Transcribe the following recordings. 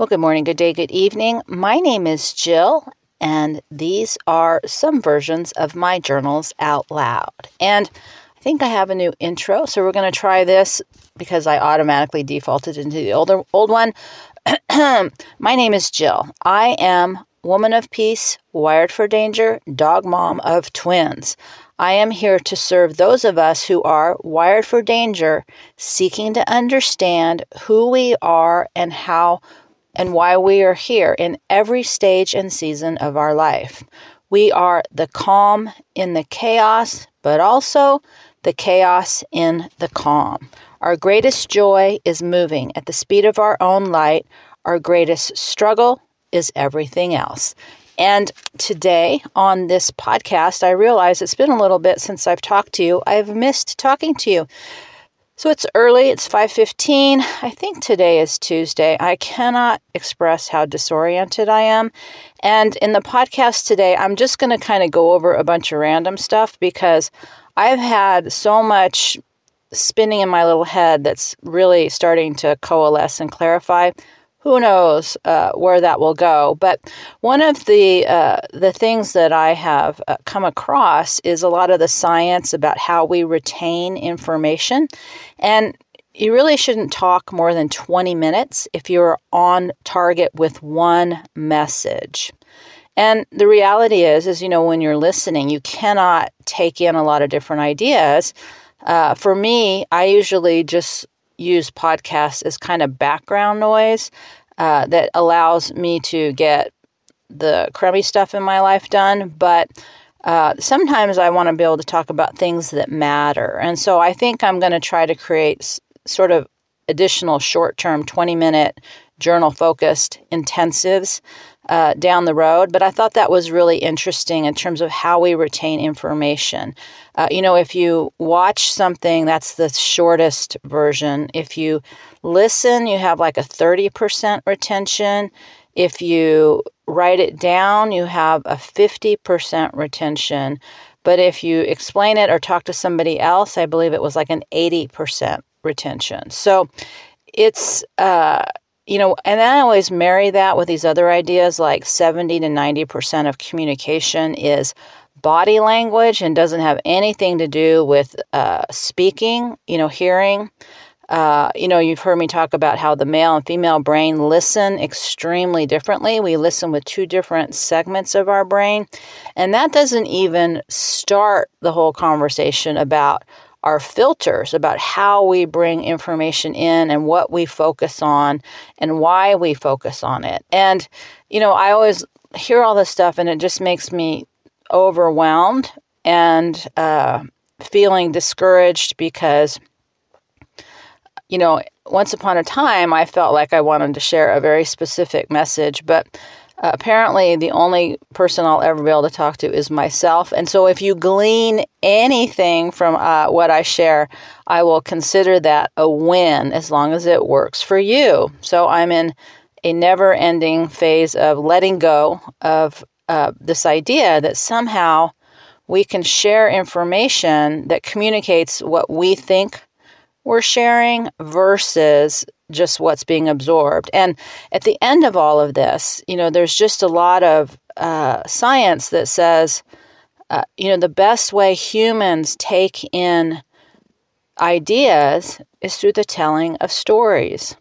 Well, good morning, good day, good evening. My name is Jill, and these are some versions of my journals out loud. And I think I have a new intro, so we're going to try this because I automatically defaulted into the older old one. my name is Jill. I am woman of peace, wired for danger, dog mom of twins. I am here to serve those of us who are wired for danger, seeking to understand who we are and how and why we are here in every stage and season of our life. We are the calm in the chaos, but also the chaos in the calm. Our greatest joy is moving at the speed of our own light. Our greatest struggle is everything else. And today on this podcast, I realize it's been a little bit since I've talked to you. I've missed talking to you. So it's early, it's 5:15. I think today is Tuesday. I cannot express how disoriented I am. And in the podcast today, I'm just going to kind of go over a bunch of random stuff because I've had so much spinning in my little head that's really starting to coalesce and clarify who knows uh, where that will go. But one of the uh, the things that I have uh, come across is a lot of the science about how we retain information, and you really shouldn't talk more than 20 minutes if you're on target with one message. And the reality is, is you know, when you're listening, you cannot take in a lot of different ideas. Uh, for me, I usually just use podcasts as kind of background noise uh, that allows me to get the crummy stuff in my life done. But uh, sometimes I want to be able to talk about things that matter. And so I think I'm going to try to create s- sort of additional short term 20 minute journal focused intensives uh, down the road. But I thought that was really interesting in terms of how we retain information. Uh, you know, if you watch something, that's the shortest version. If you listen, you have like a 30% retention. If you write it down, you have a 50% retention. But if you explain it or talk to somebody else, I believe it was like an 80% retention. So it's, uh, you know, and I always marry that with these other ideas like 70 to 90% of communication is body language and doesn't have anything to do with uh, speaking, you know, hearing. Uh, you know, you've heard me talk about how the male and female brain listen extremely differently. We listen with two different segments of our brain. And that doesn't even start the whole conversation about our filters, about how we bring information in and what we focus on and why we focus on it. And, you know, I always hear all this stuff and it just makes me overwhelmed and uh, feeling discouraged because you know, once upon a time, I felt like I wanted to share a very specific message, but uh, apparently the only person I'll ever be able to talk to is myself. And so if you glean anything from uh, what I share, I will consider that a win as long as it works for you. So I'm in a never ending phase of letting go of uh, this idea that somehow we can share information that communicates what we think we're sharing versus just what's being absorbed. And at the end of all of this, you know, there's just a lot of uh, science that says, uh, you know, the best way humans take in ideas is through the telling of stories.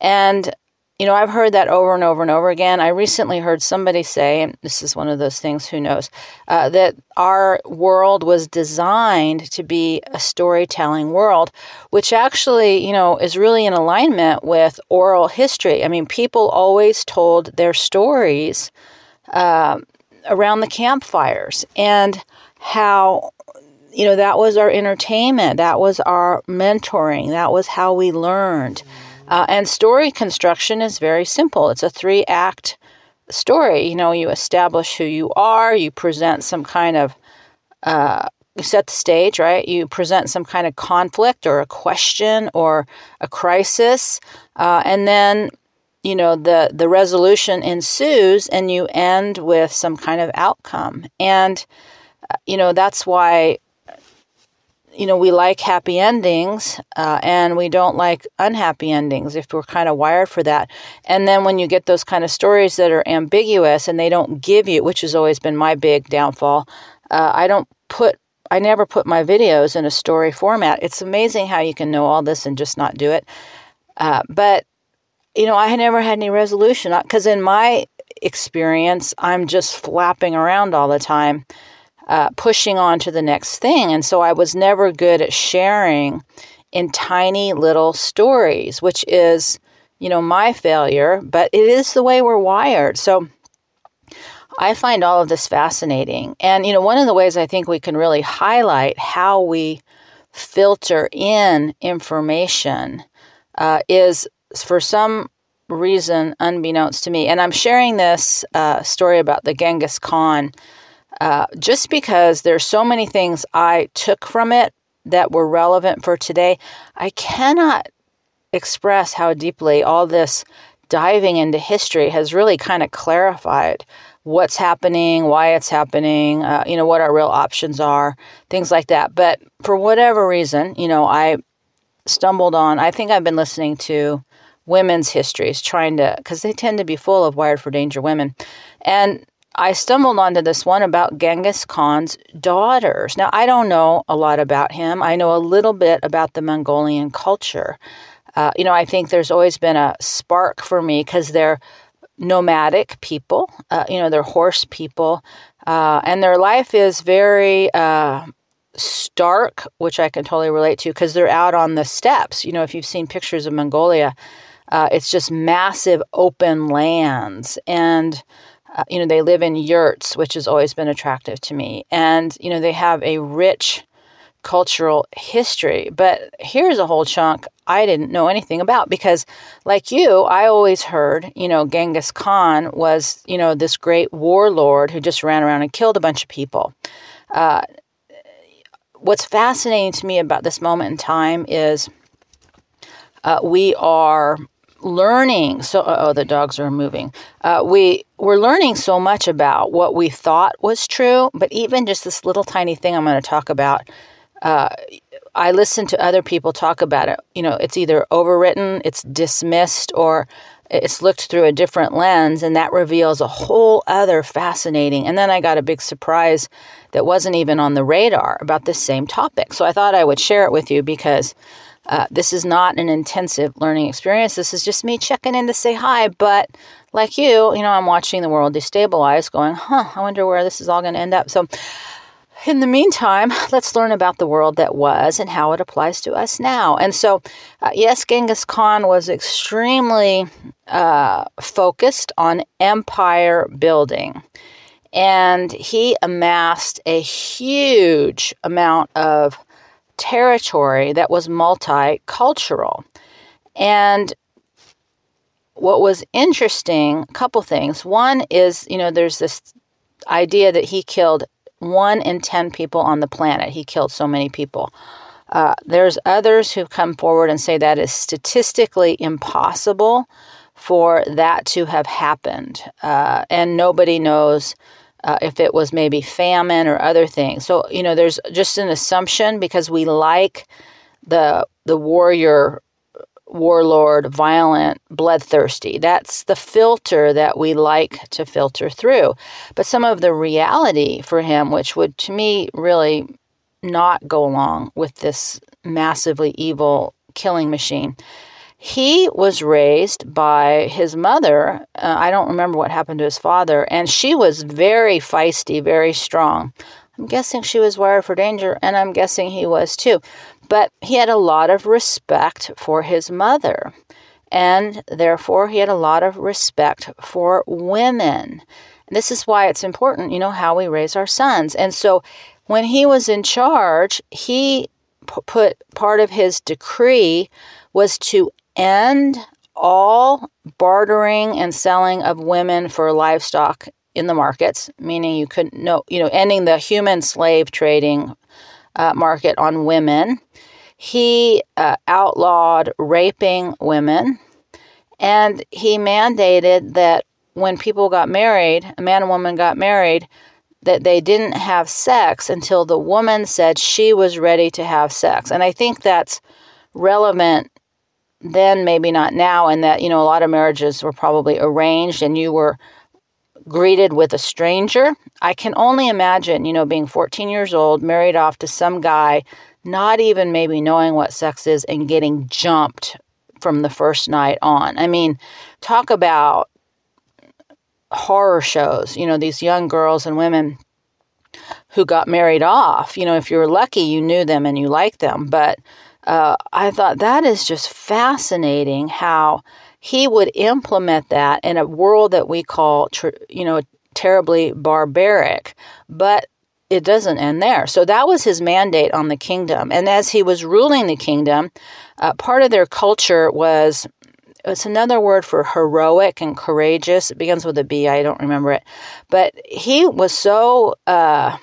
And you know, I've heard that over and over and over again. I recently heard somebody say, and this is one of those things, who knows, uh, that our world was designed to be a storytelling world, which actually, you know, is really in alignment with oral history. I mean, people always told their stories uh, around the campfires and how you know that was our entertainment that was our mentoring that was how we learned uh, and story construction is very simple. It's a three act story. You know, you establish who you are, you present some kind of, uh, you set the stage, right? You present some kind of conflict or a question or a crisis, uh, and then you know the the resolution ensues, and you end with some kind of outcome. And uh, you know that's why you know, we like happy endings uh, and we don't like unhappy endings if we're kind of wired for that. And then when you get those kind of stories that are ambiguous and they don't give you, which has always been my big downfall, uh, I don't put, I never put my videos in a story format. It's amazing how you can know all this and just not do it. Uh, but, you know, I never had any resolution because in my experience, I'm just flapping around all the time uh, pushing on to the next thing. And so I was never good at sharing in tiny little stories, which is, you know, my failure, but it is the way we're wired. So I find all of this fascinating. And, you know, one of the ways I think we can really highlight how we filter in information uh, is for some reason unbeknownst to me. And I'm sharing this uh, story about the Genghis Khan uh, just because there's so many things I took from it that were relevant for today, I cannot express how deeply all this diving into history has really kind of clarified what's happening, why it's happening, uh, you know, what our real options are, things like that. But for whatever reason, you know, I stumbled on, I think I've been listening to women's histories, trying to, because they tend to be full of wired for danger women. And I stumbled onto this one about Genghis Khan's daughters. Now, I don't know a lot about him. I know a little bit about the Mongolian culture. Uh, you know, I think there's always been a spark for me because they're nomadic people, uh, you know, they're horse people, uh, and their life is very uh, stark, which I can totally relate to because they're out on the steppes. You know, if you've seen pictures of Mongolia, uh, it's just massive open lands. And uh, you know, they live in yurts, which has always been attractive to me. And, you know, they have a rich cultural history. But here's a whole chunk I didn't know anything about because, like you, I always heard, you know, Genghis Khan was, you know, this great warlord who just ran around and killed a bunch of people. Uh, what's fascinating to me about this moment in time is uh, we are learning. So oh the dogs are moving. Uh, we we're learning so much about what we thought was true but even just this little tiny thing i'm going to talk about uh, i listen to other people talk about it. You know it's either overwritten it's dismissed or it's looked through a different lens and that reveals a whole other fascinating and then i got a big surprise that wasn't even on the radar about this same topic so i thought i would share it with you because uh, this is not an intensive learning experience. This is just me checking in to say hi. But like you, you know, I'm watching the world destabilize, going, huh, I wonder where this is all going to end up. So, in the meantime, let's learn about the world that was and how it applies to us now. And so, uh, yes, Genghis Khan was extremely uh, focused on empire building. And he amassed a huge amount of territory that was multicultural. And what was interesting, a couple things. One is, you know, there's this idea that he killed one in 10 people on the planet. He killed so many people. Uh, there's others who've come forward and say that is statistically impossible for that to have happened. Uh, and nobody knows uh, if it was maybe famine or other things. So, you know, there's just an assumption because we like the the warrior warlord violent bloodthirsty that's the filter that we like to filter through but some of the reality for him which would to me really not go along with this massively evil killing machine he was raised by his mother. Uh, I don't remember what happened to his father, and she was very feisty, very strong. I'm guessing she was wired for danger, and I'm guessing he was too. But he had a lot of respect for his mother, and therefore he had a lot of respect for women. This is why it's important, you know, how we raise our sons. And so when he was in charge, he put part of his decree was to end all bartering and selling of women for livestock in the markets, meaning you couldn't know, you know, ending the human slave trading uh, market on women. He uh, outlawed raping women, and he mandated that when people got married, a man and woman got married, that they didn't have sex until the woman said she was ready to have sex. And I think that's relevant then, maybe not now, and that, you know, a lot of marriages were probably arranged and you were greeted with a stranger. I can only imagine, you know, being 14 years old, married off to some guy, not even maybe knowing what sex is, and getting jumped from the first night on. I mean, talk about horror shows, you know, these young girls and women who got married off. You know, if you were lucky, you knew them and you liked them. But uh, I thought that is just fascinating how he would implement that in a world that we call, you know, terribly barbaric. But it doesn't end there. So that was his mandate on the kingdom. And as he was ruling the kingdom, uh, part of their culture was it's another word for heroic and courageous. It begins with a B. I don't remember it, but he was so uh,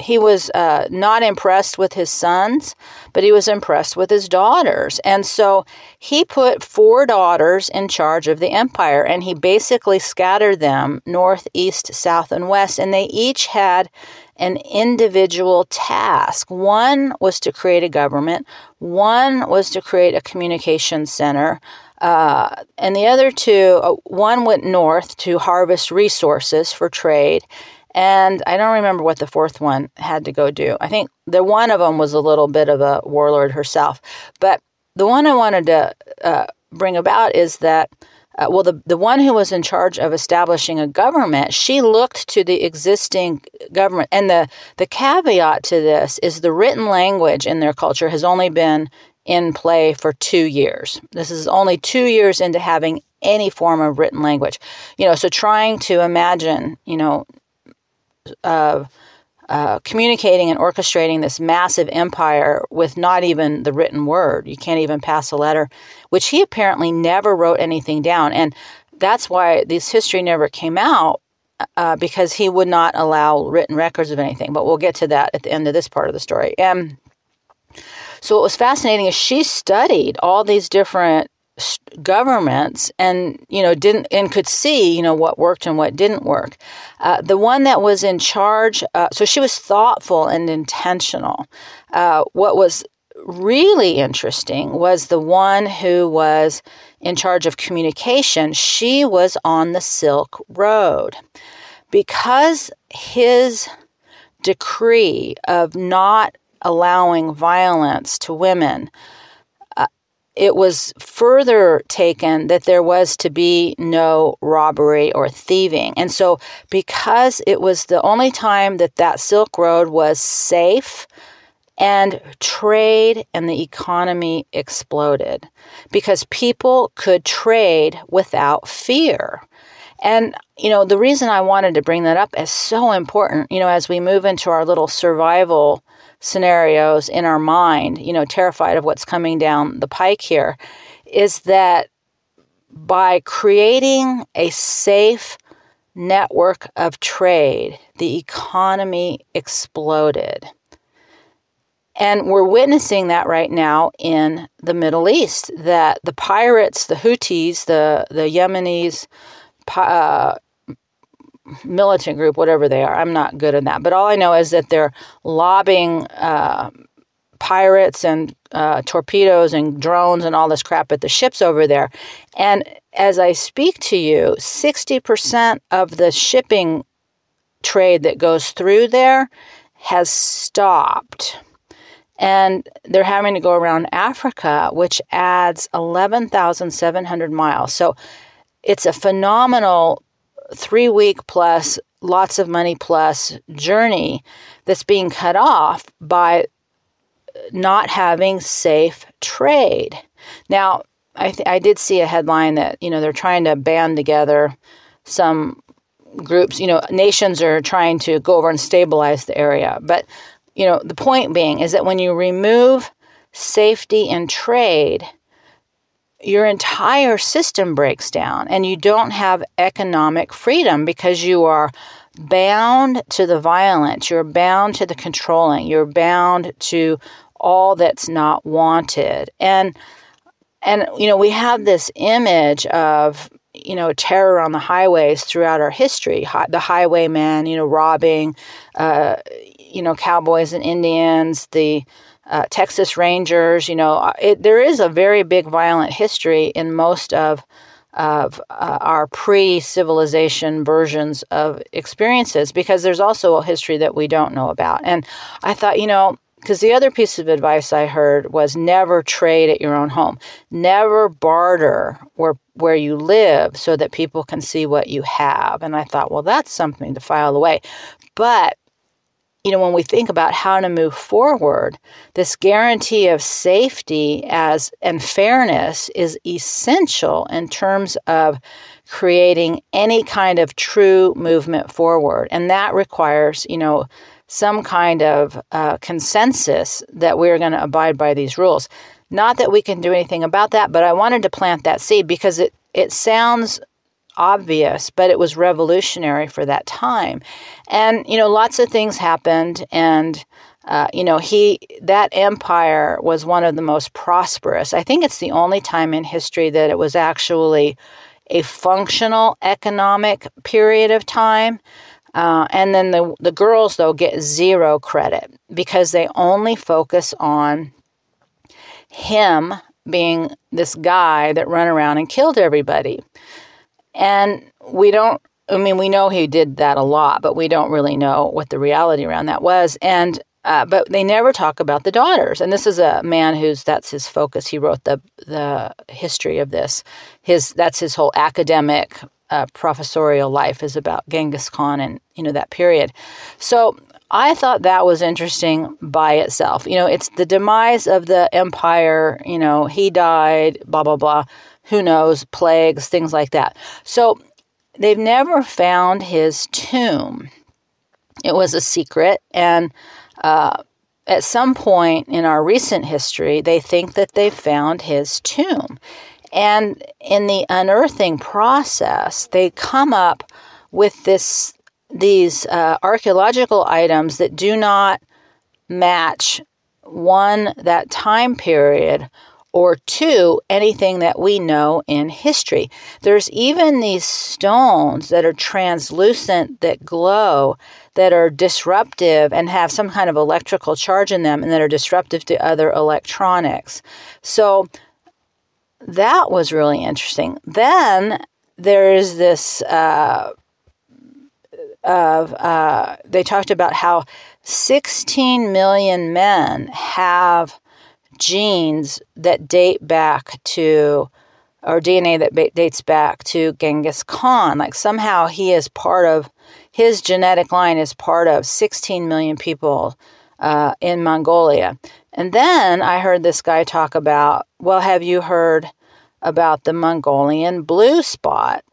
he was uh, not impressed with his sons, but he was impressed with his daughters. And so he put four daughters in charge of the empire, and he basically scattered them north, east, south, and west. And they each had an individual task. One was to create a government, one was to create a communication center. Uh, and the other two, uh, one went north to harvest resources for trade, and I don't remember what the fourth one had to go do. I think the one of them was a little bit of a warlord herself. But the one I wanted to uh, bring about is that, uh, well, the, the one who was in charge of establishing a government, she looked to the existing government. And the, the caveat to this is the written language in their culture has only been in play for two years. This is only two years into having any form of written language. You know, so trying to imagine, you know, uh, uh, communicating and orchestrating this massive empire with not even the written word. You can't even pass a letter, which he apparently never wrote anything down. And that's why this history never came out uh, because he would not allow written records of anything. But we'll get to that at the end of this part of the story. And so what was fascinating is she studied all these different governments and you know didn't and could see you know what worked and what didn't work. Uh, the one that was in charge uh, so she was thoughtful and intentional. Uh, what was really interesting was the one who was in charge of communication. She was on the silk road. Because his decree of not allowing violence to women it was further taken that there was to be no robbery or thieving. And so, because it was the only time that that Silk Road was safe, and trade and the economy exploded because people could trade without fear. And, you know, the reason I wanted to bring that up is so important, you know, as we move into our little survival scenarios in our mind, you know, terrified of what's coming down the pike here, is that by creating a safe network of trade, the economy exploded. And we're witnessing that right now in the Middle East. That the pirates, the Houthis, the the Yemenis, uh, militant group, whatever they are. I'm not good at that. But all I know is that they're lobbing uh, pirates and uh, torpedoes and drones and all this crap at the ships over there. And as I speak to you, 60% of the shipping trade that goes through there has stopped. And they're having to go around Africa, which adds 11,700 miles. So it's a phenomenal three week plus, lots of money plus journey that's being cut off by not having safe trade. Now, I, th- I did see a headline that, you know, they're trying to band together some groups, you know, nations are trying to go over and stabilize the area. But, you know, the point being is that when you remove safety and trade, your entire system breaks down and you don't have economic freedom because you are bound to the violence, you're bound to the controlling, you're bound to all that's not wanted. And and you know, we have this image of you know, terror on the highways throughout our history. the highwaymen, you know, robbing, uh, you know, cowboys and Indians, the uh, Texas Rangers. You know, uh, it, there is a very big violent history in most of of uh, our pre-civilization versions of experiences because there's also a history that we don't know about. And I thought, you know, because the other piece of advice I heard was never trade at your own home. Never barter where where you live so that people can see what you have. And I thought, well, that's something to file away. But you know, when we think about how to move forward, this guarantee of safety as and fairness is essential in terms of creating any kind of true movement forward. And that requires, you know, some kind of uh, consensus that we're going to abide by these rules. Not that we can do anything about that, but I wanted to plant that seed because it, it sounds obvious, but it was revolutionary for that time. And, you know, lots of things happened. And, uh, you know, he, that empire was one of the most prosperous. I think it's the only time in history that it was actually a functional economic period of time. Uh, and then the, the girls, though, get zero credit because they only focus on him being this guy that ran around and killed everybody. And we don't, I mean, we know he did that a lot, but we don't really know what the reality around that was. And uh, but they never talk about the daughters. And this is a man who's that's his focus. He wrote the the history of this. His that's his whole academic uh, professorial life is about Genghis Khan and you know that period. So I thought that was interesting by itself. You know, it's the demise of the empire. You know, he died. Blah blah blah who knows, plagues, things like that. So they've never found his tomb. It was a secret, and uh, at some point in our recent history, they think that they found his tomb. And in the unearthing process, they come up with this these uh, archaeological items that do not match one that time period or two, anything that we know in history. There's even these stones that are translucent, that glow, that are disruptive and have some kind of electrical charge in them and that are disruptive to other electronics. So that was really interesting. Then there's this. Uh, of uh, they talked about how 16 million men have genes that date back to or DNA that dates back to Genghis Khan. Like somehow he is part of his genetic line is part of 16 million people uh, in Mongolia. And then I heard this guy talk about, well, have you heard about the Mongolian blue spot?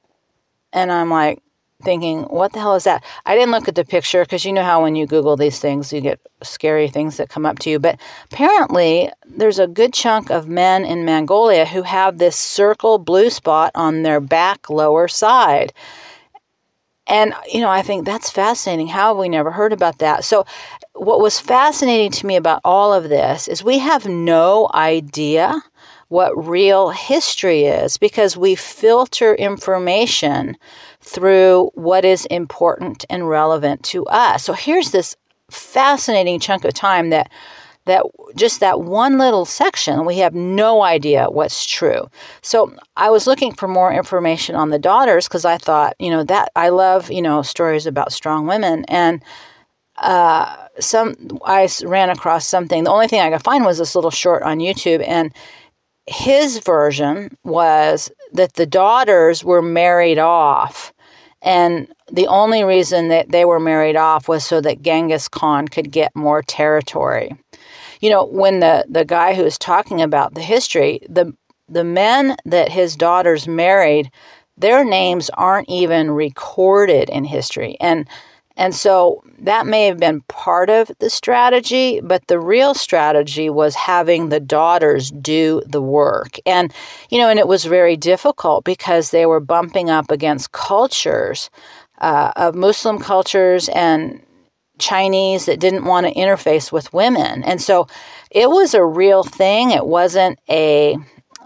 And I'm like, thinking, what the hell is that? I didn't look at the picture because you know how when you Google these things, you get scary things that come up to you. But apparently, there's a good chunk of men in Mongolia who have this circle blue spot on their back lower side. And, you know, I think that's fascinating. How have we never heard about that? So, what was fascinating to me about all of this is we have no idea what real history is because we filter information through what is important and relevant to us. So here's this fascinating chunk of time that that just that one little section we have no idea what's true so i was looking for more information on the daughters because i thought you know that i love you know stories about strong women and uh, some i ran across something the only thing i could find was this little short on youtube and his version was that the daughters were married off and the only reason that they were married off was so that Genghis Khan could get more territory. You know, when the, the guy who was talking about the history, the the men that his daughters married, their names aren't even recorded in history. And and so that may have been part of the strategy, but the real strategy was having the daughters do the work. And, you know, and it was very difficult because they were bumping up against cultures uh, of Muslim cultures and Chinese that didn't want to interface with women. And so it was a real thing. It wasn't a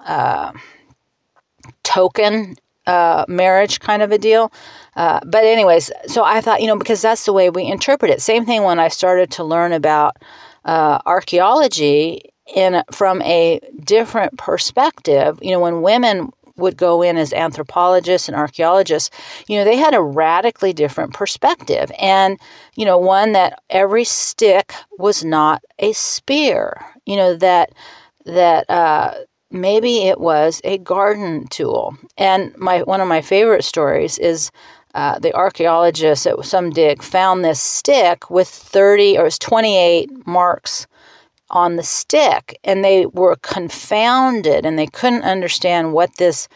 uh, token uh, marriage kind of a deal. Uh, but, anyways, so I thought, you know, because that's the way we interpret it. Same thing when I started to learn about uh, archaeology in from a different perspective. You know, when women would go in as anthropologists and archaeologists, you know, they had a radically different perspective. And, you know, one that every stick was not a spear, you know, that, that, uh, maybe it was a garden tool. And my, one of my favorite stories is, uh, the archaeologists at some dig found this stick with 30 or it was 28 marks on the stick and they were confounded and they couldn't understand what this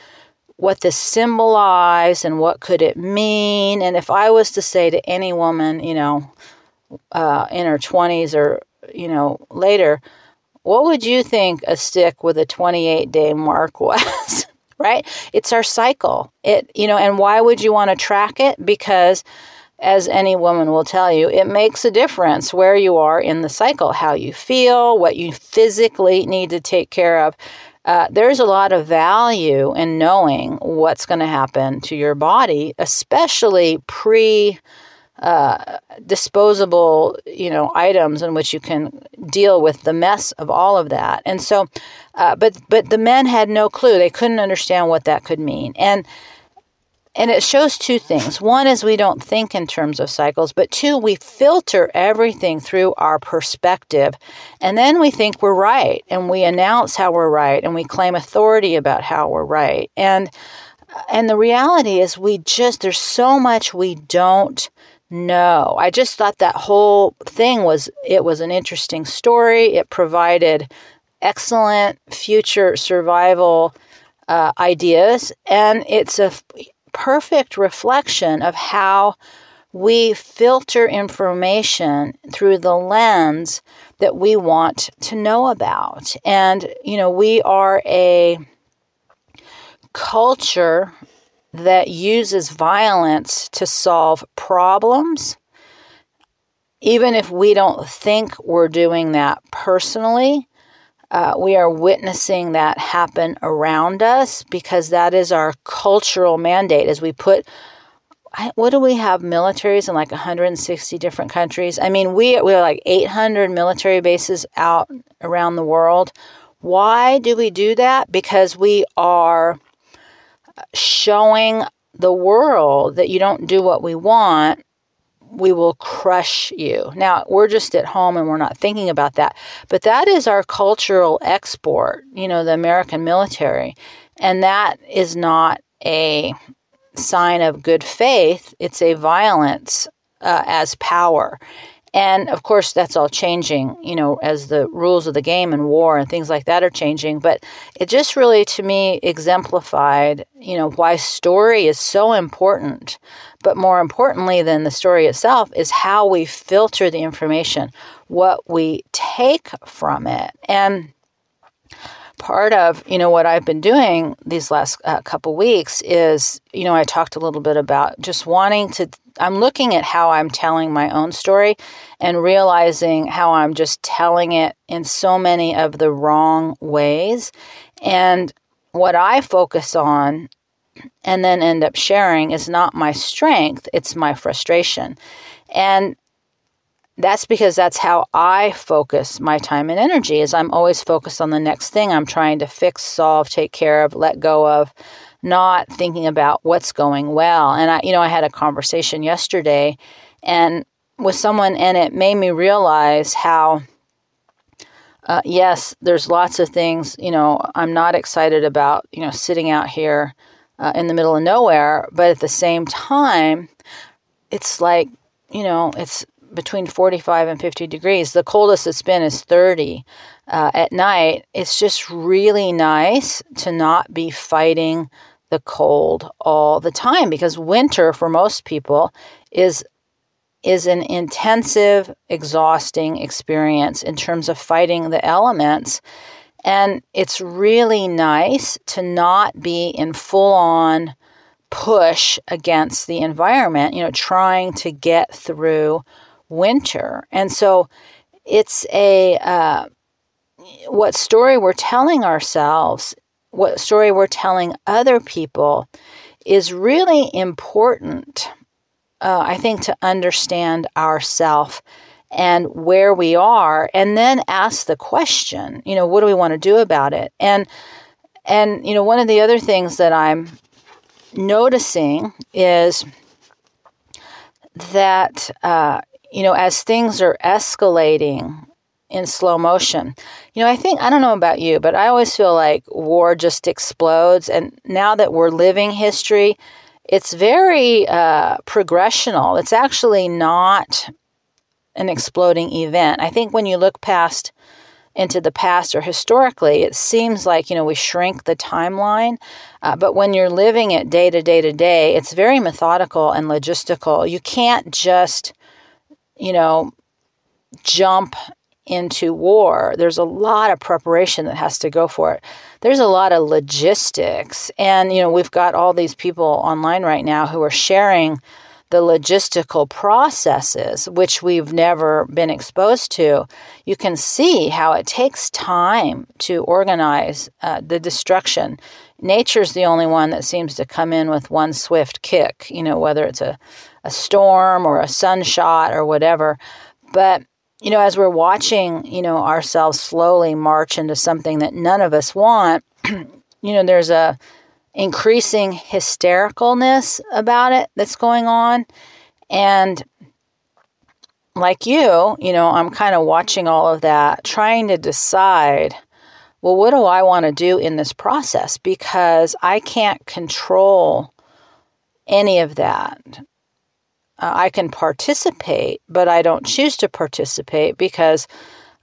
what this symbolized and what could it mean. And if i was to say to any woman you know uh, in her 20s or you know later what would you think a stick with a 28 day mark was right? It's our cycle. It you know and why would you want to track it? Because as any woman will tell you, it makes a difference where you are in the cycle, how you feel, what you physically need to take care of. Uh, there's a lot of value in knowing what's going to happen to your body, especially pre uh, disposable, you know, items in which you can deal with the mess of all of that. And so, uh, but but the men had no clue; they couldn't understand what that could mean. And and it shows two things. One is we don't think in terms of cycles, but two, we filter everything through our perspective. And then we think we're right and we announce how we're right and we claim authority about how we're right. And and the reality is we just there's so much we don't know. I just thought that whole thing was it was an interesting story. It provided excellent future survival uh, ideas, and it's a perfect reflection of how we filter information through the lens that we want to know about. And, you know, we are a culture that uses violence to solve problems. Even if we don't think we're doing that personally, uh, we are witnessing that happen around us because that is our cultural mandate as we put what do we have militaries in like 160 different countries i mean we, we are like 800 military bases out around the world why do we do that because we are showing the world that you don't do what we want we will crush you. Now, we're just at home and we're not thinking about that. But that is our cultural export, you know, the American military. And that is not a sign of good faith, it's a violence uh, as power. And of course, that's all changing, you know, as the rules of the game and war and things like that are changing. But it just really, to me, exemplified, you know, why story is so important. But more importantly than the story itself is how we filter the information, what we take from it. And part of you know what I've been doing these last uh, couple weeks is you know I talked a little bit about just wanting to I'm looking at how I'm telling my own story and realizing how I'm just telling it in so many of the wrong ways. And what I focus on and then end up sharing is not my strength it's my frustration. And that's because that's how I focus my time and energy is I'm always focused on the next thing I'm trying to fix, solve, take care of, let go of, not thinking about what's going well. And I you know I had a conversation yesterday and with someone and it made me realize how uh, yes, there's lots of things, you know, I'm not excited about, you know, sitting out here uh, in the middle of nowhere, but at the same time, it's like, you know, it's between 45 and 50 degrees. The coldest it's been is 30 uh, at night. It's just really nice to not be fighting the cold all the time because winter for most people is is an intensive, exhausting experience in terms of fighting the elements. And it's really nice to not be in full on push against the environment, you know, trying to get through winter. And so it's a, uh, what story we're telling ourselves, what story we're telling other people is really important, uh, I think, to understand ourself and where we are, and then ask the question, you know, what do we want to do about it? And and you know, one of the other things that I'm noticing is that uh, you know, as things are escalating in slow motion. You know, I think, I don't know about you, but I always feel like war just explodes. And now that we're living history, it's very uh, progressional. It's actually not an exploding event. I think when you look past into the past or historically, it seems like, you know, we shrink the timeline. Uh, but when you're living it day to day to day, it's very methodical and logistical. You can't just, you know, jump into war, there's a lot of preparation that has to go for it. There's a lot of logistics. And, you know, we've got all these people online right now who are sharing the logistical processes, which we've never been exposed to. You can see how it takes time to organize uh, the destruction. Nature's the only one that seems to come in with one swift kick, you know, whether it's a, a storm or a sunshot or whatever. But you know, as we're watching, you know, ourselves slowly march into something that none of us want, you know, there's a increasing hystericalness about it that's going on. And like you, you know, I'm kind of watching all of that, trying to decide, well, what do I want to do in this process? Because I can't control any of that uh, I can participate, but I don't choose to participate because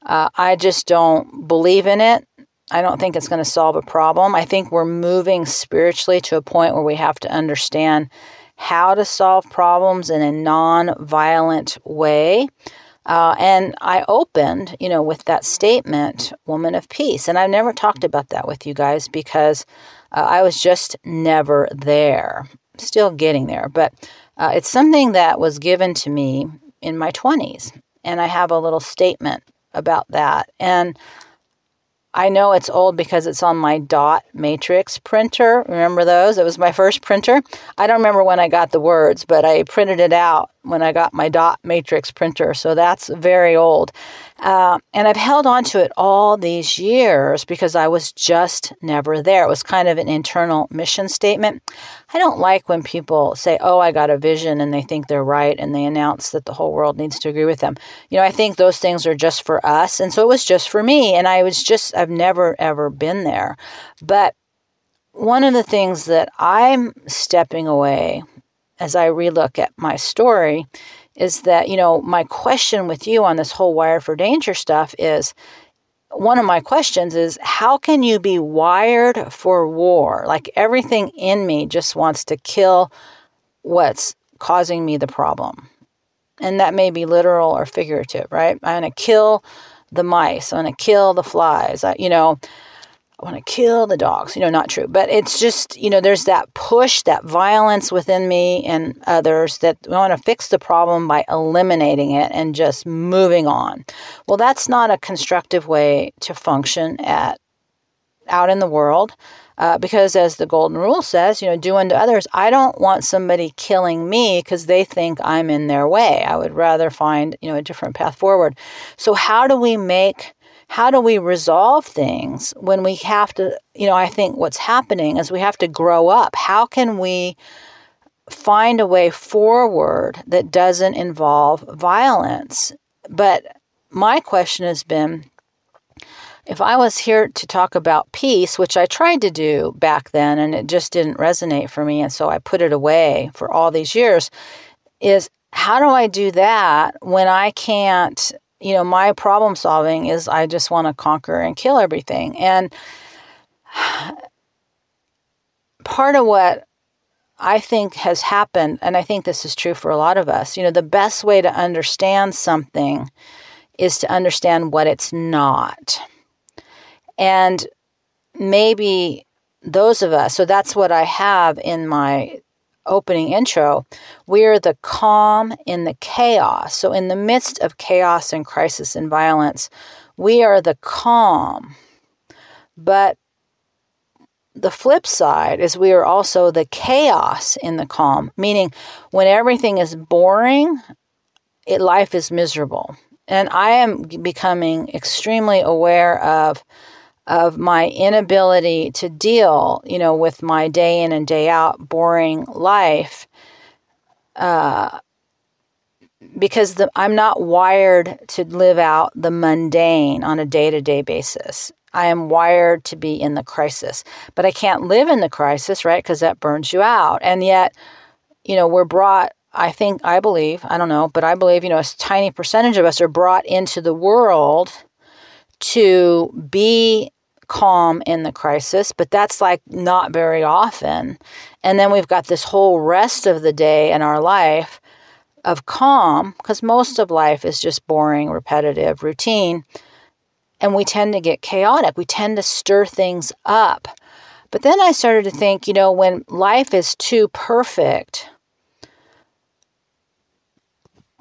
uh, I just don't believe in it. I don't think it's going to solve a problem. I think we're moving spiritually to a point where we have to understand how to solve problems in a non-violent way. Uh, and I opened, you know, with that statement, woman of peace. And I've never talked about that with you guys because uh, I was just never there. Still getting there. But uh, it's something that was given to me in my 20s, and I have a little statement about that. And I know it's old because it's on my dot matrix printer. Remember those? It was my first printer. I don't remember when I got the words, but I printed it out when I got my dot matrix printer. So that's very old. Uh, and I've held on to it all these years because I was just never there. It was kind of an internal mission statement. I don't like when people say, Oh, I got a vision and they think they're right and they announce that the whole world needs to agree with them. You know, I think those things are just for us. And so it was just for me. And I was just, I've never, ever been there. But one of the things that I'm stepping away as I relook at my story is that, you know, my question with you on this whole wired for danger stuff is one of my questions is how can you be wired for war? Like everything in me just wants to kill what's causing me the problem. And that may be literal or figurative, right? I'm going to kill the mice. I'm going to kill the flies. I, you know, I want to kill the dogs. You know, not true. But it's just, you know, there's that push, that violence within me and others that we want to fix the problem by eliminating it and just moving on. Well, that's not a constructive way to function at out in the world. Uh, because as the golden rule says, you know, do unto others. I don't want somebody killing me because they think I'm in their way. I would rather find, you know, a different path forward. So how do we make how do we resolve things when we have to, you know, I think what's happening is we have to grow up. How can we find a way forward that doesn't involve violence? But my question has been if I was here to talk about peace, which I tried to do back then and it just didn't resonate for me, and so I put it away for all these years, is how do I do that when I can't you know, my problem solving is I just want to conquer and kill everything. And part of what I think has happened, and I think this is true for a lot of us, you know, the best way to understand something is to understand what it's not. And maybe those of us, so that's what I have in my opening intro, we're the calm in the chaos. So, in the midst of chaos and crisis and violence, we are the calm. But the flip side is we are also the chaos in the calm, meaning when everything is boring, it, life is miserable. And I am becoming extremely aware of of my inability to deal, you know, with my day in and day out boring life. Uh, because the, I'm not wired to live out the mundane on a day to day basis. I am wired to be in the crisis, but I can't live in the crisis, right? Because that burns you out. And yet, you know, we're brought, I think, I believe, I don't know, but I believe, you know, a tiny percentage of us are brought into the world to be calm in the crisis, but that's like not very often. And then we've got this whole rest of the day in our life of calm, because most of life is just boring, repetitive, routine and we tend to get chaotic. We tend to stir things up. But then I started to think, you know, when life is too perfect,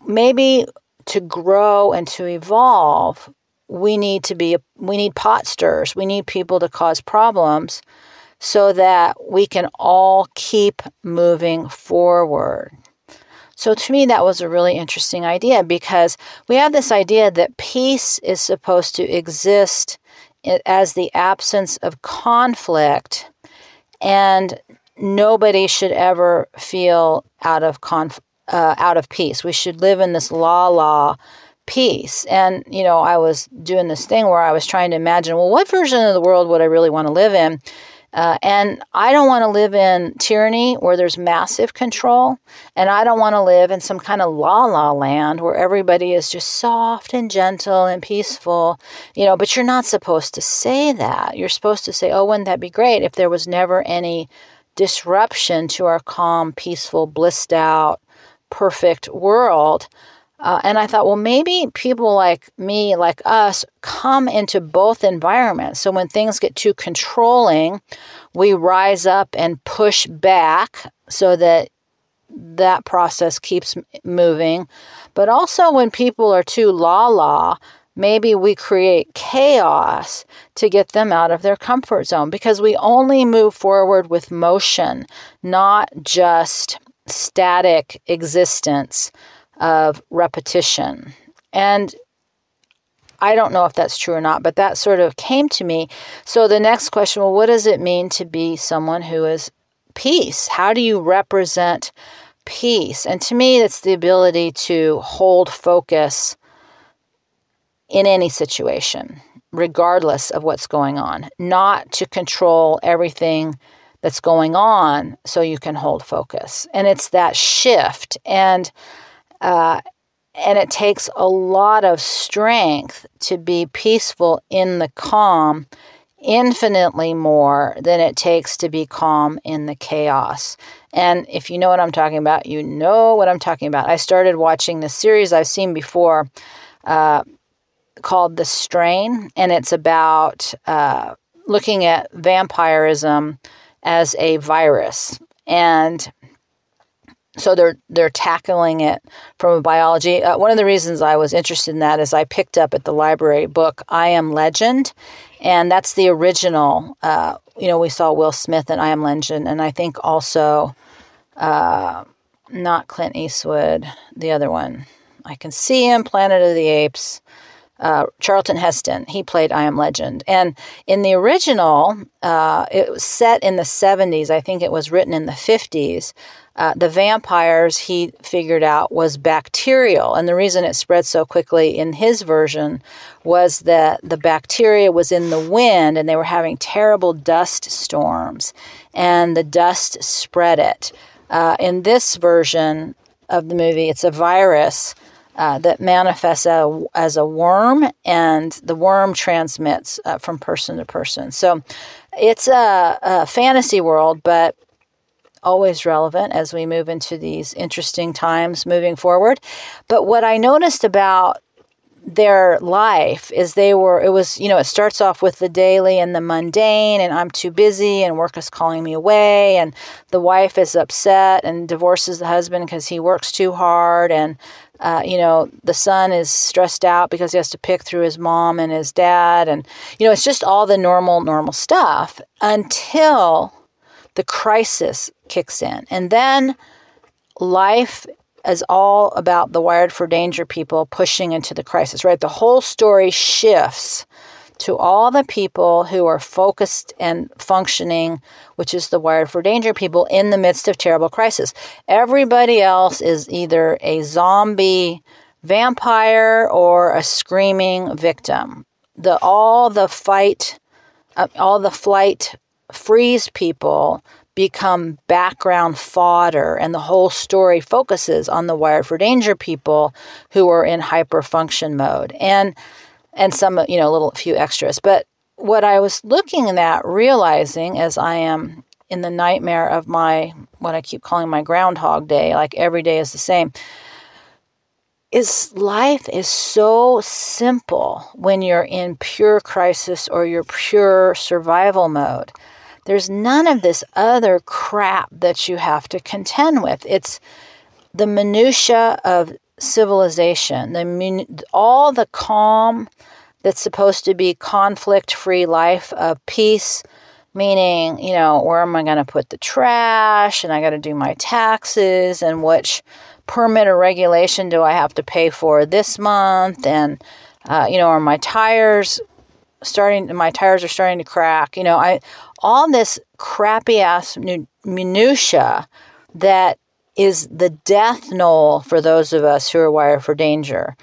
maybe to grow and to evolve, we need to be we need pot stirrers. We need people to cause problems so that we can all keep moving forward. So to me, that was a really interesting idea because we have this idea that peace is supposed to exist as the absence of conflict, and nobody should ever feel out of conf- uh, out of peace. We should live in this la la peace. And you know, I was doing this thing where I was trying to imagine, well, what version of the world would I really want to live in? Uh, and I don't want to live in tyranny where there's massive control. And I don't want to live in some kind of la la land where everybody is just soft and gentle and peaceful. You know, but you're not supposed to say that. You're supposed to say, oh, wouldn't that be great if there was never any disruption to our calm, peaceful, blissed out, perfect world? Uh, and I thought, well, maybe people like me, like us, come into both environments. So when things get too controlling, we rise up and push back so that that process keeps moving. But also when people are too la la, maybe we create chaos to get them out of their comfort zone because we only move forward with motion, not just static existence of repetition. And I don't know if that's true or not, but that sort of came to me. So the next question well, what does it mean to be someone who is peace? How do you represent peace? And to me, it's the ability to hold focus in any situation, regardless of what's going on, not to control everything that's going on so you can hold focus. And it's that shift. And uh, and it takes a lot of strength to be peaceful in the calm, infinitely more than it takes to be calm in the chaos. And if you know what I'm talking about, you know what I'm talking about. I started watching this series I've seen before uh, called The Strain, and it's about uh, looking at vampirism as a virus. And so they're they're tackling it from a biology. Uh, one of the reasons I was interested in that is I picked up at the library book I Am Legend, and that's the original. Uh, you know, we saw Will Smith in I Am Legend, and I think also uh, not Clint Eastwood, the other one. I can see him, Planet of the Apes. Uh, Charlton Heston. He played I Am Legend. And in the original, uh, it was set in the 70s. I think it was written in the 50s. Uh, the vampires he figured out was bacterial. And the reason it spread so quickly in his version was that the bacteria was in the wind and they were having terrible dust storms, and the dust spread it. Uh, in this version of the movie, it's a virus. Uh, that manifests a, as a worm, and the worm transmits uh, from person to person. So it's a, a fantasy world, but always relevant as we move into these interesting times moving forward. But what I noticed about their life is they were it was you know it starts off with the daily and the mundane and i'm too busy and work is calling me away and the wife is upset and divorces the husband because he works too hard and uh, you know the son is stressed out because he has to pick through his mom and his dad and you know it's just all the normal normal stuff until the crisis kicks in and then life is all about the Wired for Danger people pushing into the crisis, right? The whole story shifts to all the people who are focused and functioning, which is the Wired for Danger people in the midst of terrible crisis. Everybody else is either a zombie vampire or a screaming victim. The all the fight, uh, all the flight freeze people become background fodder, and the whole story focuses on the Wired for Danger people who are in hyperfunction mode, and and some you know a little few extras. But what I was looking at, realizing as I am in the nightmare of my what I keep calling my Groundhog Day, like every day is the same. Is life is so simple when you're in pure crisis or your pure survival mode there's none of this other crap that you have to contend with. It's the minutia of civilization, the all the calm that's supposed to be conflict-free life of peace, meaning, you know, where am I going to put the trash and I got to do my taxes and which permit or regulation do I have to pay for this month and uh, you know, are my tires starting my tires are starting to crack you know i all this crappy ass minutia that is the death knell for those of us who are wired for danger.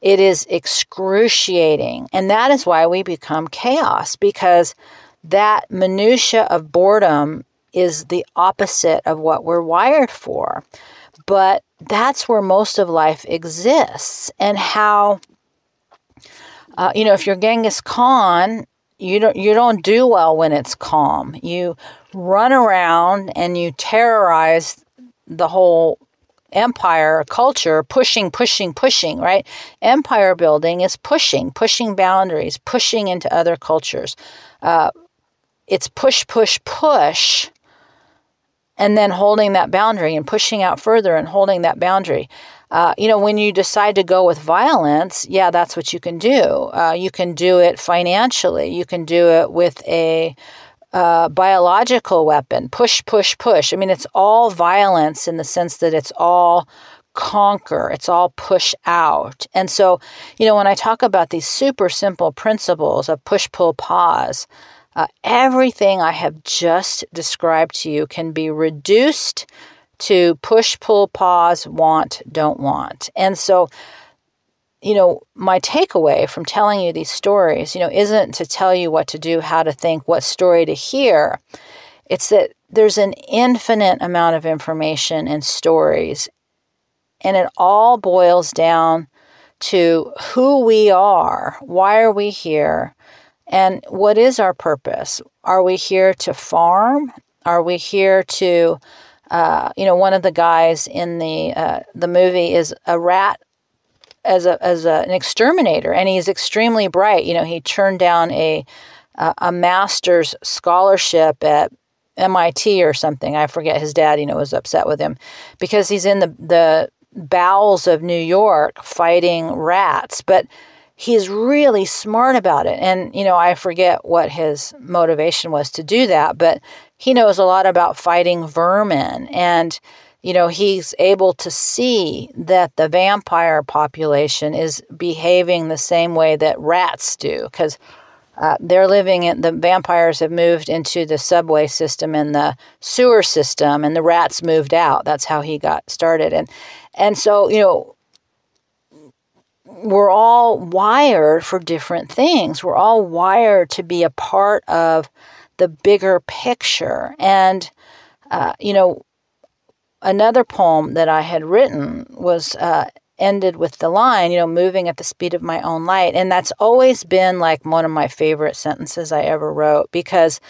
It is excruciating. And that is why we become chaos because that minutia of boredom is the opposite of what we're wired for. But that's where most of life exists. And how uh, you know, if you're Genghis Khan, you don't you don't do well when it's calm. You run around and you terrorize the whole empire culture pushing pushing pushing right? Empire building is pushing pushing boundaries pushing into other cultures. Uh, it's push push push and then holding that boundary and pushing out further and holding that boundary uh, you know, when you decide to go with violence, yeah, that's what you can do. Uh, you can do it financially. You can do it with a uh, biological weapon. Push, push, push. I mean, it's all violence in the sense that it's all conquer, it's all push out. And so, you know, when I talk about these super simple principles of push, pull, pause, uh, everything I have just described to you can be reduced to push, pull, pause, want, don't want. And so, you know, my takeaway from telling you these stories, you know, isn't to tell you what to do, how to think, what story to hear. It's that there's an infinite amount of information and stories, and it all boils down to who we are, why are we here, and what is our purpose? Are we here to farm? Are we here to uh, you know, one of the guys in the uh, the movie is a rat as a as a, an exterminator, and he's extremely bright. You know, he turned down a a master's scholarship at MIT or something. I forget. His dad, you know, was upset with him because he's in the the bowels of New York fighting rats, but he's really smart about it. And, you know, I forget what his motivation was to do that, but he knows a lot about fighting vermin. And, you know, he's able to see that the vampire population is behaving the same way that rats do. Because uh, they're living in the vampires have moved into the subway system and the sewer system, and the rats moved out. That's how he got started. And and so you know we're all wired for different things. We're all wired to be a part of the bigger picture. And, uh, you know, another poem that I had written was uh, ended with the line, you know, moving at the speed of my own light. And that's always been like one of my favorite sentences I ever wrote because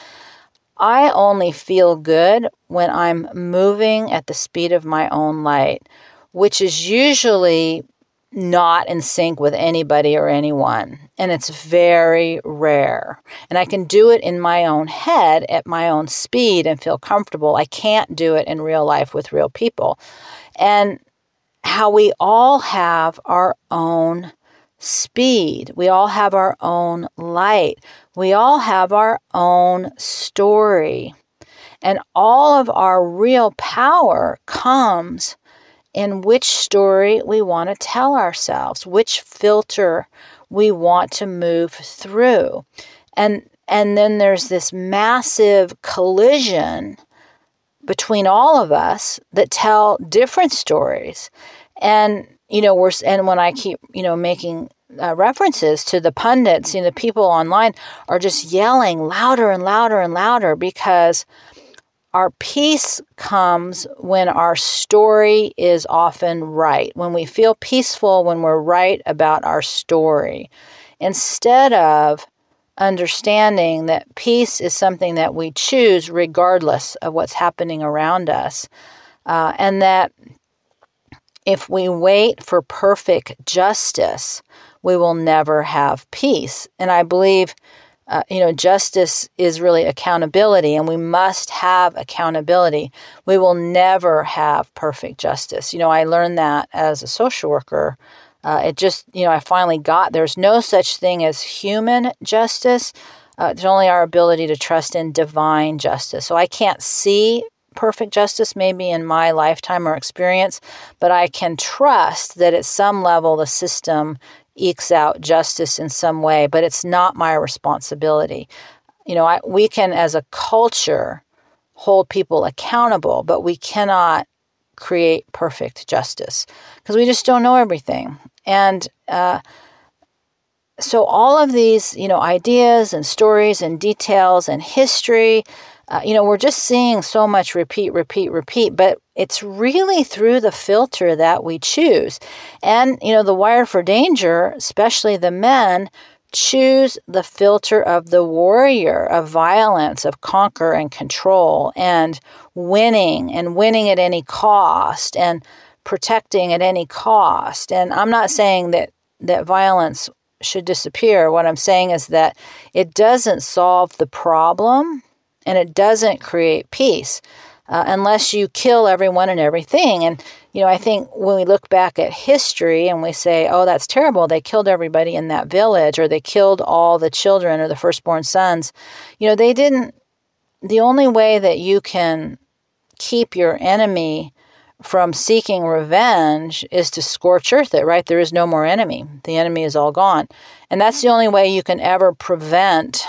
I only feel good when I'm moving at the speed of my own light, which is usually not in sync with anybody or anyone. And it's very rare. And I can do it in my own head at my own speed and feel comfortable. I can't do it in real life with real people. And how we all have our own speed, we all have our own light, we all have our own story. And all of our real power comes in which story we want to tell ourselves, which filter we want to move through. And and then there's this massive collision between all of us that tell different stories. And you know, we're and when I keep, you know, making uh, references to the pundits, you know, the people online are just yelling louder and louder and louder because our peace comes when our story is often right, when we feel peaceful when we're right about our story, instead of understanding that peace is something that we choose regardless of what's happening around us, uh, and that if we wait for perfect justice, we will never have peace. And I believe uh, you know, justice is really accountability, and we must have accountability. We will never have perfect justice. You know, I learned that as a social worker. Uh, it just, you know, I finally got there's no such thing as human justice. Uh, it's only our ability to trust in divine justice. So I can't see perfect justice maybe in my lifetime or experience, but I can trust that at some level the system ekes out justice in some way, but it's not my responsibility. You know, I, we can, as a culture, hold people accountable, but we cannot create perfect justice because we just don't know everything. And uh, so, all of these, you know, ideas and stories and details and history uh, you know, we're just seeing so much repeat, repeat, repeat, but it's really through the filter that we choose. And, you know, the wire for danger, especially the men, choose the filter of the warrior, of violence, of conquer and control, and winning, and winning at any cost, and protecting at any cost. And I'm not saying that, that violence should disappear. What I'm saying is that it doesn't solve the problem and it doesn't create peace uh, unless you kill everyone and everything. And, you know, I think when we look back at history and we say, oh, that's terrible, they killed everybody in that village, or they killed all the children or the firstborn sons, you know, they didn't. The only way that you can keep your enemy from seeking revenge is to scorch earth it, right? There is no more enemy. The enemy is all gone. And that's the only way you can ever prevent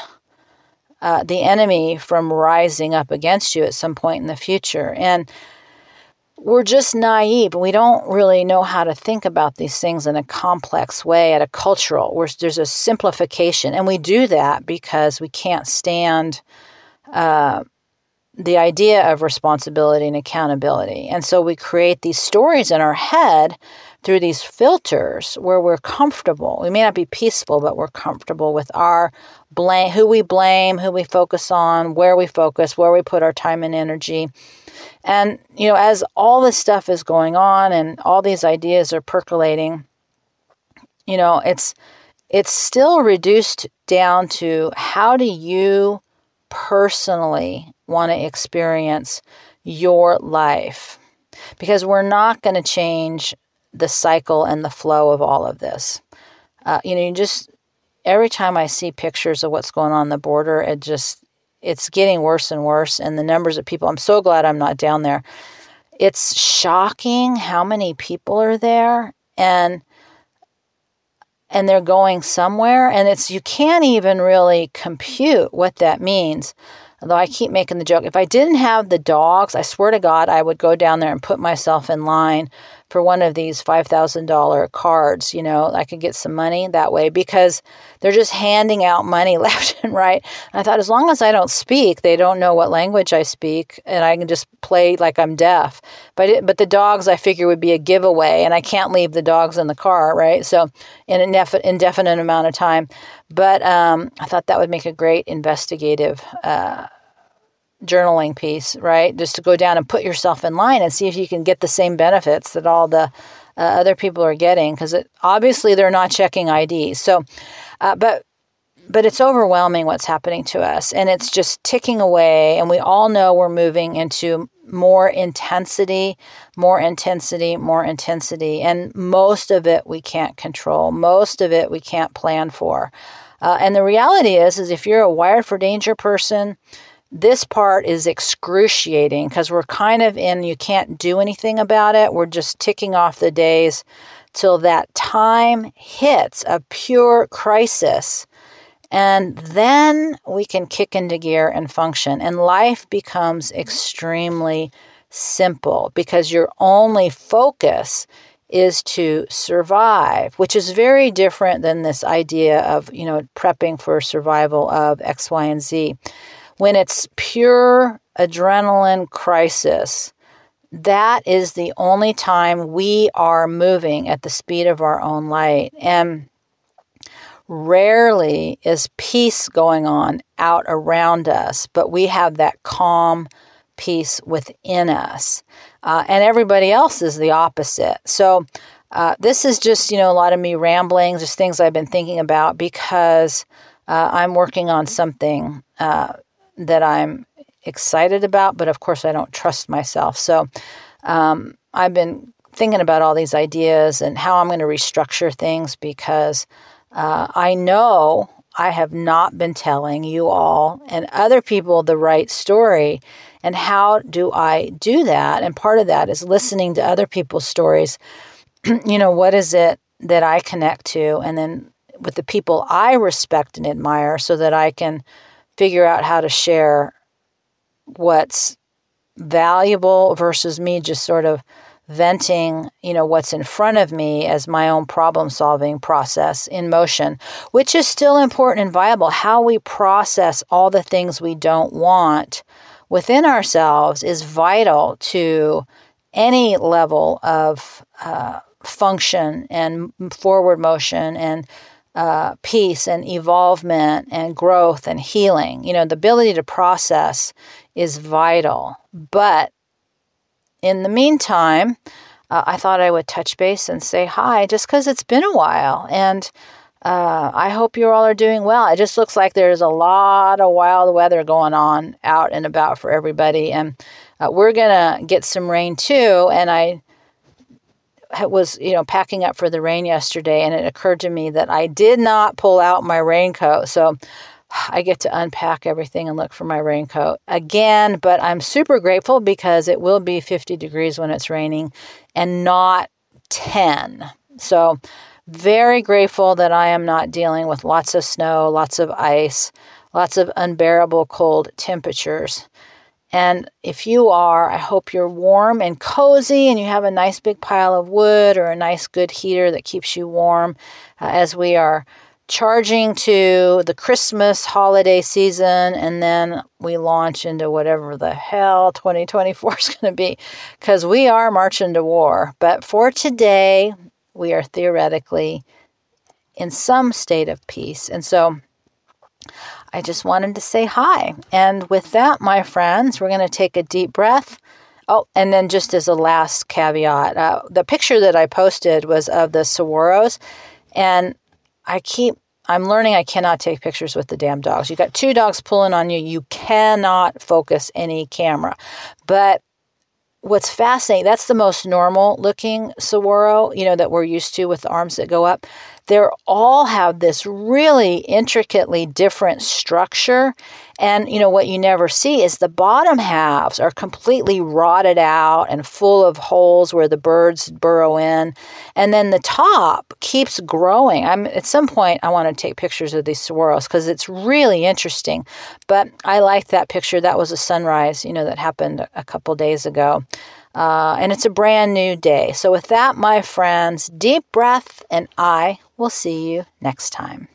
uh, the enemy from rising up against you at some point in the future. And we're just naive. We don't really know how to think about these things in a complex way at a cultural, where there's a simplification. And we do that because we can't stand uh, the idea of responsibility and accountability. And so we create these stories in our head through these filters where we're comfortable. We may not be peaceful, but we're comfortable with our blame, who we blame, who we focus on, where we focus, where we put our time and energy. And, you know, as all this stuff is going on and all these ideas are percolating, you know, it's it's still reduced down to how do you personally want to experience your life? Because we're not going to change the cycle and the flow of all of this. Uh, you know, you just every time I see pictures of what's going on, the border, it just it's getting worse and worse. And the numbers of people, I'm so glad I'm not down there. It's shocking how many people are there, and and they're going somewhere, and it's you can't even really compute what that means. Although I keep making the joke, if I didn't have the dogs, I swear to God, I would go down there and put myself in line for one of these $5,000 cards. You know, I could get some money that way because they're just handing out money left and right. And I thought, as long as I don't speak, they don't know what language I speak, and I can just play like I'm deaf. But it, but the dogs, I figure, would be a giveaway, and I can't leave the dogs in the car, right? So in an indefinite amount of time. But um, I thought that would make a great investigative. Uh, journaling piece, right? Just to go down and put yourself in line and see if you can get the same benefits that all the uh, other people are getting because obviously they're not checking IDs. So, uh, but but it's overwhelming what's happening to us and it's just ticking away and we all know we're moving into more intensity more intensity more intensity and most of it we can't control most of it we can't plan for uh, and the reality is is if you're a wired for danger person this part is excruciating because we're kind of in you can't do anything about it we're just ticking off the days till that time hits a pure crisis and then we can kick into gear and function. And life becomes extremely simple because your only focus is to survive, which is very different than this idea of, you know, prepping for survival of X, Y, and Z. When it's pure adrenaline crisis, that is the only time we are moving at the speed of our own light. And Rarely is peace going on out around us, but we have that calm peace within us. Uh, and everybody else is the opposite. So, uh, this is just, you know, a lot of me rambling, just things I've been thinking about because uh, I'm working on something uh, that I'm excited about, but of course I don't trust myself. So, um, I've been thinking about all these ideas and how I'm going to restructure things because uh, I know I have not been telling you all and other people the right story. And how do I do that? And part of that is listening to other people's stories. you know, what is it that I connect to? And then with the people I respect and admire so that I can figure out how to share what's valuable versus me just sort of venting, you know, what's in front of me as my own problem solving process in motion, which is still important and viable. How we process all the things we don't want within ourselves is vital to any level of uh, function and forward motion and uh, peace and evolvement and growth and healing. You know, the ability to process is vital, but in the meantime, uh, I thought I would touch base and say hi just because it's been a while. And uh, I hope you all are doing well. It just looks like there's a lot of wild weather going on out and about for everybody. And uh, we're to get some rain too. And I was, you know, packing up for the rain yesterday, and it occurred to me that I did not pull out my raincoat. So I get to unpack everything and look for my raincoat again, but I'm super grateful because it will be 50 degrees when it's raining and not 10. So, very grateful that I am not dealing with lots of snow, lots of ice, lots of unbearable cold temperatures. And if you are, I hope you're warm and cozy and you have a nice big pile of wood or a nice good heater that keeps you warm uh, as we are charging to the Christmas holiday season, and then we launch into whatever the hell 2024 is going to be because we are marching to war. But for today, we are theoretically in some state of peace. And so I just wanted to say hi. And with that, my friends, we're going to take a deep breath. Oh, and then just as a last caveat, uh, the picture that I posted was of the saguaros, and I keep I'm learning I cannot take pictures with the damn dogs. You got two dogs pulling on you. You cannot focus any camera. But what's fascinating, that's the most normal looking saguaro, you know, that we're used to with arms that go up they all have this really intricately different structure. And, you know, what you never see is the bottom halves are completely rotted out and full of holes where the birds burrow in. And then the top keeps growing. I'm at some point I want to take pictures of these swirls because it's really interesting. But I like that picture. That was a sunrise, you know, that happened a couple days ago. Uh, and it's a brand new day. So, with that, my friends, deep breath, and I will see you next time.